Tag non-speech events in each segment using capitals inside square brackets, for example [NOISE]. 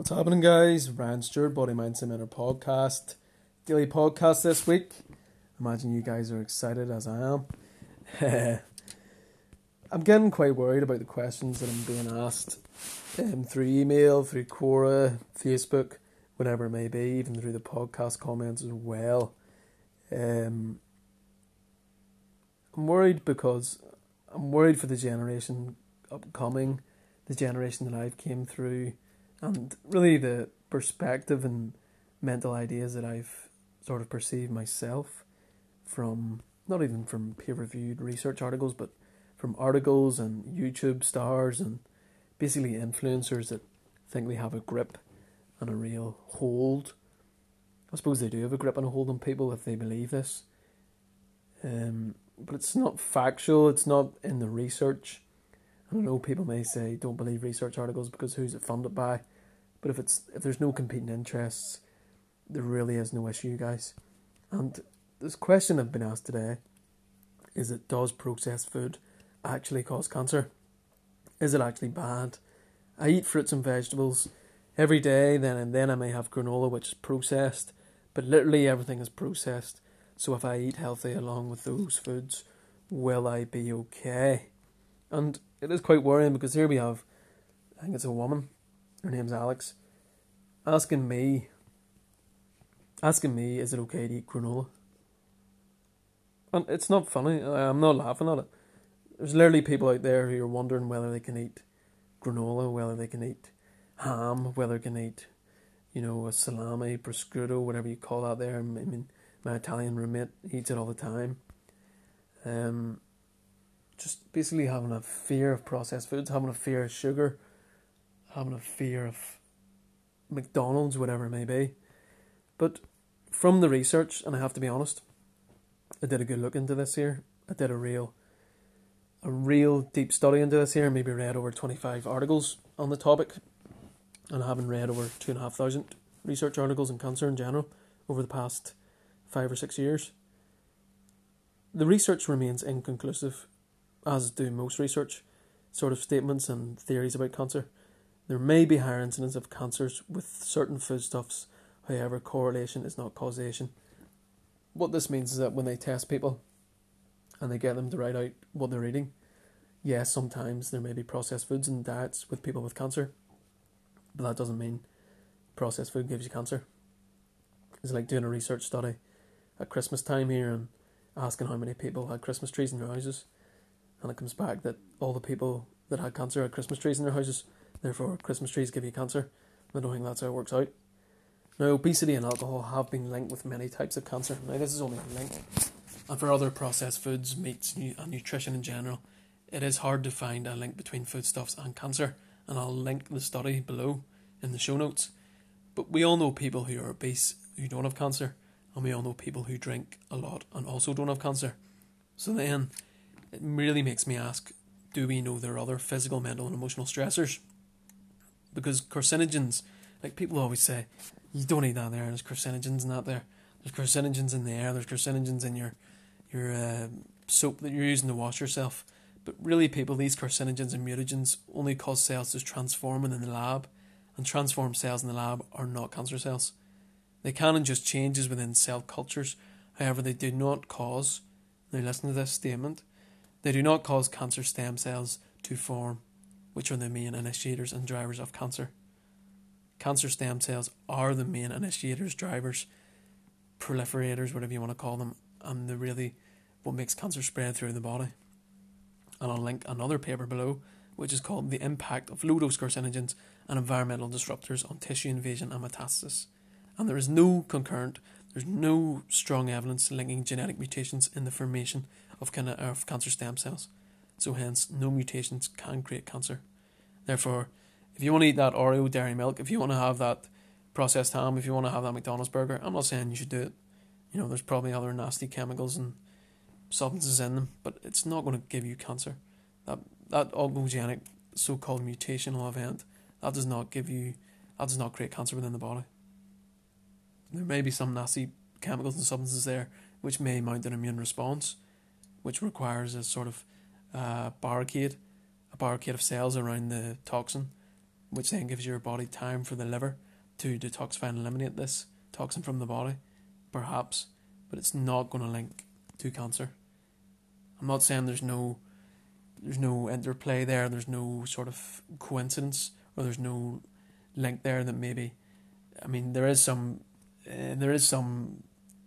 What's happening, guys? Ryan Stewart, Body Mind Cement podcast, daily podcast this week. Imagine you guys are excited as I am. [LAUGHS] I'm getting quite worried about the questions that I'm being asked um, through email, through Quora, Facebook, whatever it may be, even through the podcast comments as well. Um, I'm worried because I'm worried for the generation upcoming, the generation that I've came through, and really the perspective and mental ideas that I've sort of perceived myself from not even from peer reviewed research articles, but from articles and YouTube stars and basically influencers that think they have a grip and a real hold. I suppose they do have a grip and a hold on people if they believe this. Um, but it's not factual, it's not in the research. I know people may say don't believe research articles because who's it funded by? But if it's if there's no competing interests, there really is no issue, guys. And this question I've been asked today is it does processed food actually cause cancer? Is it actually bad? I eat fruits and vegetables every day, then and then I may have granola which is processed, but literally everything is processed. So if I eat healthy along with those foods, will I be okay? And it is quite worrying because here we have, I think it's a woman, her name's Alex, asking me, asking me, is it okay to eat granola? And it's not funny. I'm not laughing at it. There's literally people out there who are wondering whether they can eat granola, whether they can eat ham, whether they can eat, you know, a salami, prosciutto, whatever you call that there. I mean, my Italian roommate eats it all the time. Um, just basically having a fear of processed foods, having a fear of sugar, having a fear of McDonald's, whatever it may be. But from the research, and I have to be honest, I did a good look into this here. I did a real, a real deep study into this here. Maybe read over twenty five articles on the topic, and I haven't read over two and a half thousand research articles on cancer in general over the past five or six years. The research remains inconclusive, as do most research sort of statements and theories about cancer. There may be higher incidence of cancers with certain foodstuffs, however, correlation is not causation. What this means is that when they test people and they get them to write out what they're eating, yes, sometimes there may be processed foods in diets with people with cancer, but that doesn't mean processed food gives you cancer. It's like doing a research study at Christmas time here and asking how many people had Christmas trees in their houses, and it comes back that all the people that had cancer had Christmas trees in their houses. Therefore, Christmas trees give you cancer. I don't think that's how it works out. Now, obesity and alcohol have been linked with many types of cancer. Now, this is only a link, and for other processed foods, meats, and nutrition in general, it is hard to find a link between foodstuffs and cancer. And I'll link the study below in the show notes. But we all know people who are obese who don't have cancer, and we all know people who drink a lot and also don't have cancer. So then it really makes me ask do we know there are other physical, mental, and emotional stressors? Because carcinogens, like people always say, you don't eat that there, there's carcinogens in that there. There's carcinogens in the air, there's carcinogens in your, your uh, soap that you're using to wash yourself. But really, people, these carcinogens and mutagens only cause cells to transform in the lab, and transformed cells in the lab are not cancer cells. They can induce changes within cell cultures, however, they do not cause, now listen to this statement, they do not cause cancer stem cells to form, which are the main initiators and drivers of cancer. Cancer stem cells are the main initiators, drivers, proliferators, whatever you want to call them, and they're really what makes cancer spread through the body. And I'll link another paper below, which is called The Impact of Low Dose Carcinogens and Environmental Disruptors on Tissue Invasion and Metastasis and there is no concurrent, there's no strong evidence linking genetic mutations in the formation of, uh, of cancer stem cells. So, hence, no mutations can create cancer. Therefore, if you want to eat that Oreo dairy milk, if you want to have that processed ham, if you want to have that McDonald's burger, I'm not saying you should do it. You know, there's probably other nasty chemicals and substances in them, but it's not going to give you cancer. That that oncogenic so-called mutational event that does not give you that does not create cancer within the body there may be some nasty chemicals and substances there which may mount an immune response, which requires a sort of uh, barricade, a barricade of cells around the toxin, which then gives your body time for the liver to detoxify and eliminate this toxin from the body, perhaps, but it's not going to link to cancer. I'm not saying there's no there's no interplay there, there's no sort of coincidence, or there's no link there that maybe. I mean, there is some, uh, there is some,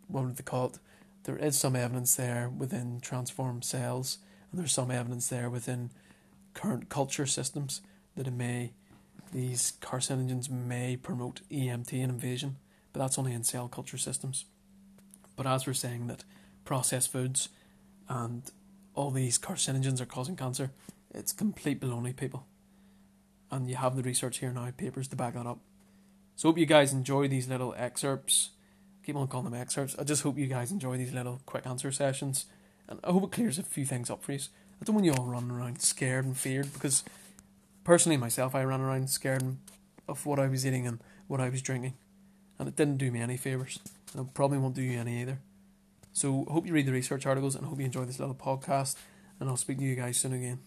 what would they call it? There is some evidence there within transformed cells, and there's some evidence there within current culture systems that it may, these carcinogens may promote EMT and invasion, but that's only in cell culture systems. But as we're saying that processed foods and all these carcinogens are causing cancer, it's complete baloney, people. And you have the research here now, papers to back that up. So hope you guys enjoy these little excerpts. Keep on calling them excerpts. I just hope you guys enjoy these little quick answer sessions. And I hope it clears a few things up for you. I don't want you all running around scared and feared because personally myself I ran around scared of what I was eating and what I was drinking. And it didn't do me any favours. And it probably won't do you any either. So hope you read the research articles and hope you enjoy this little podcast. And I'll speak to you guys soon again.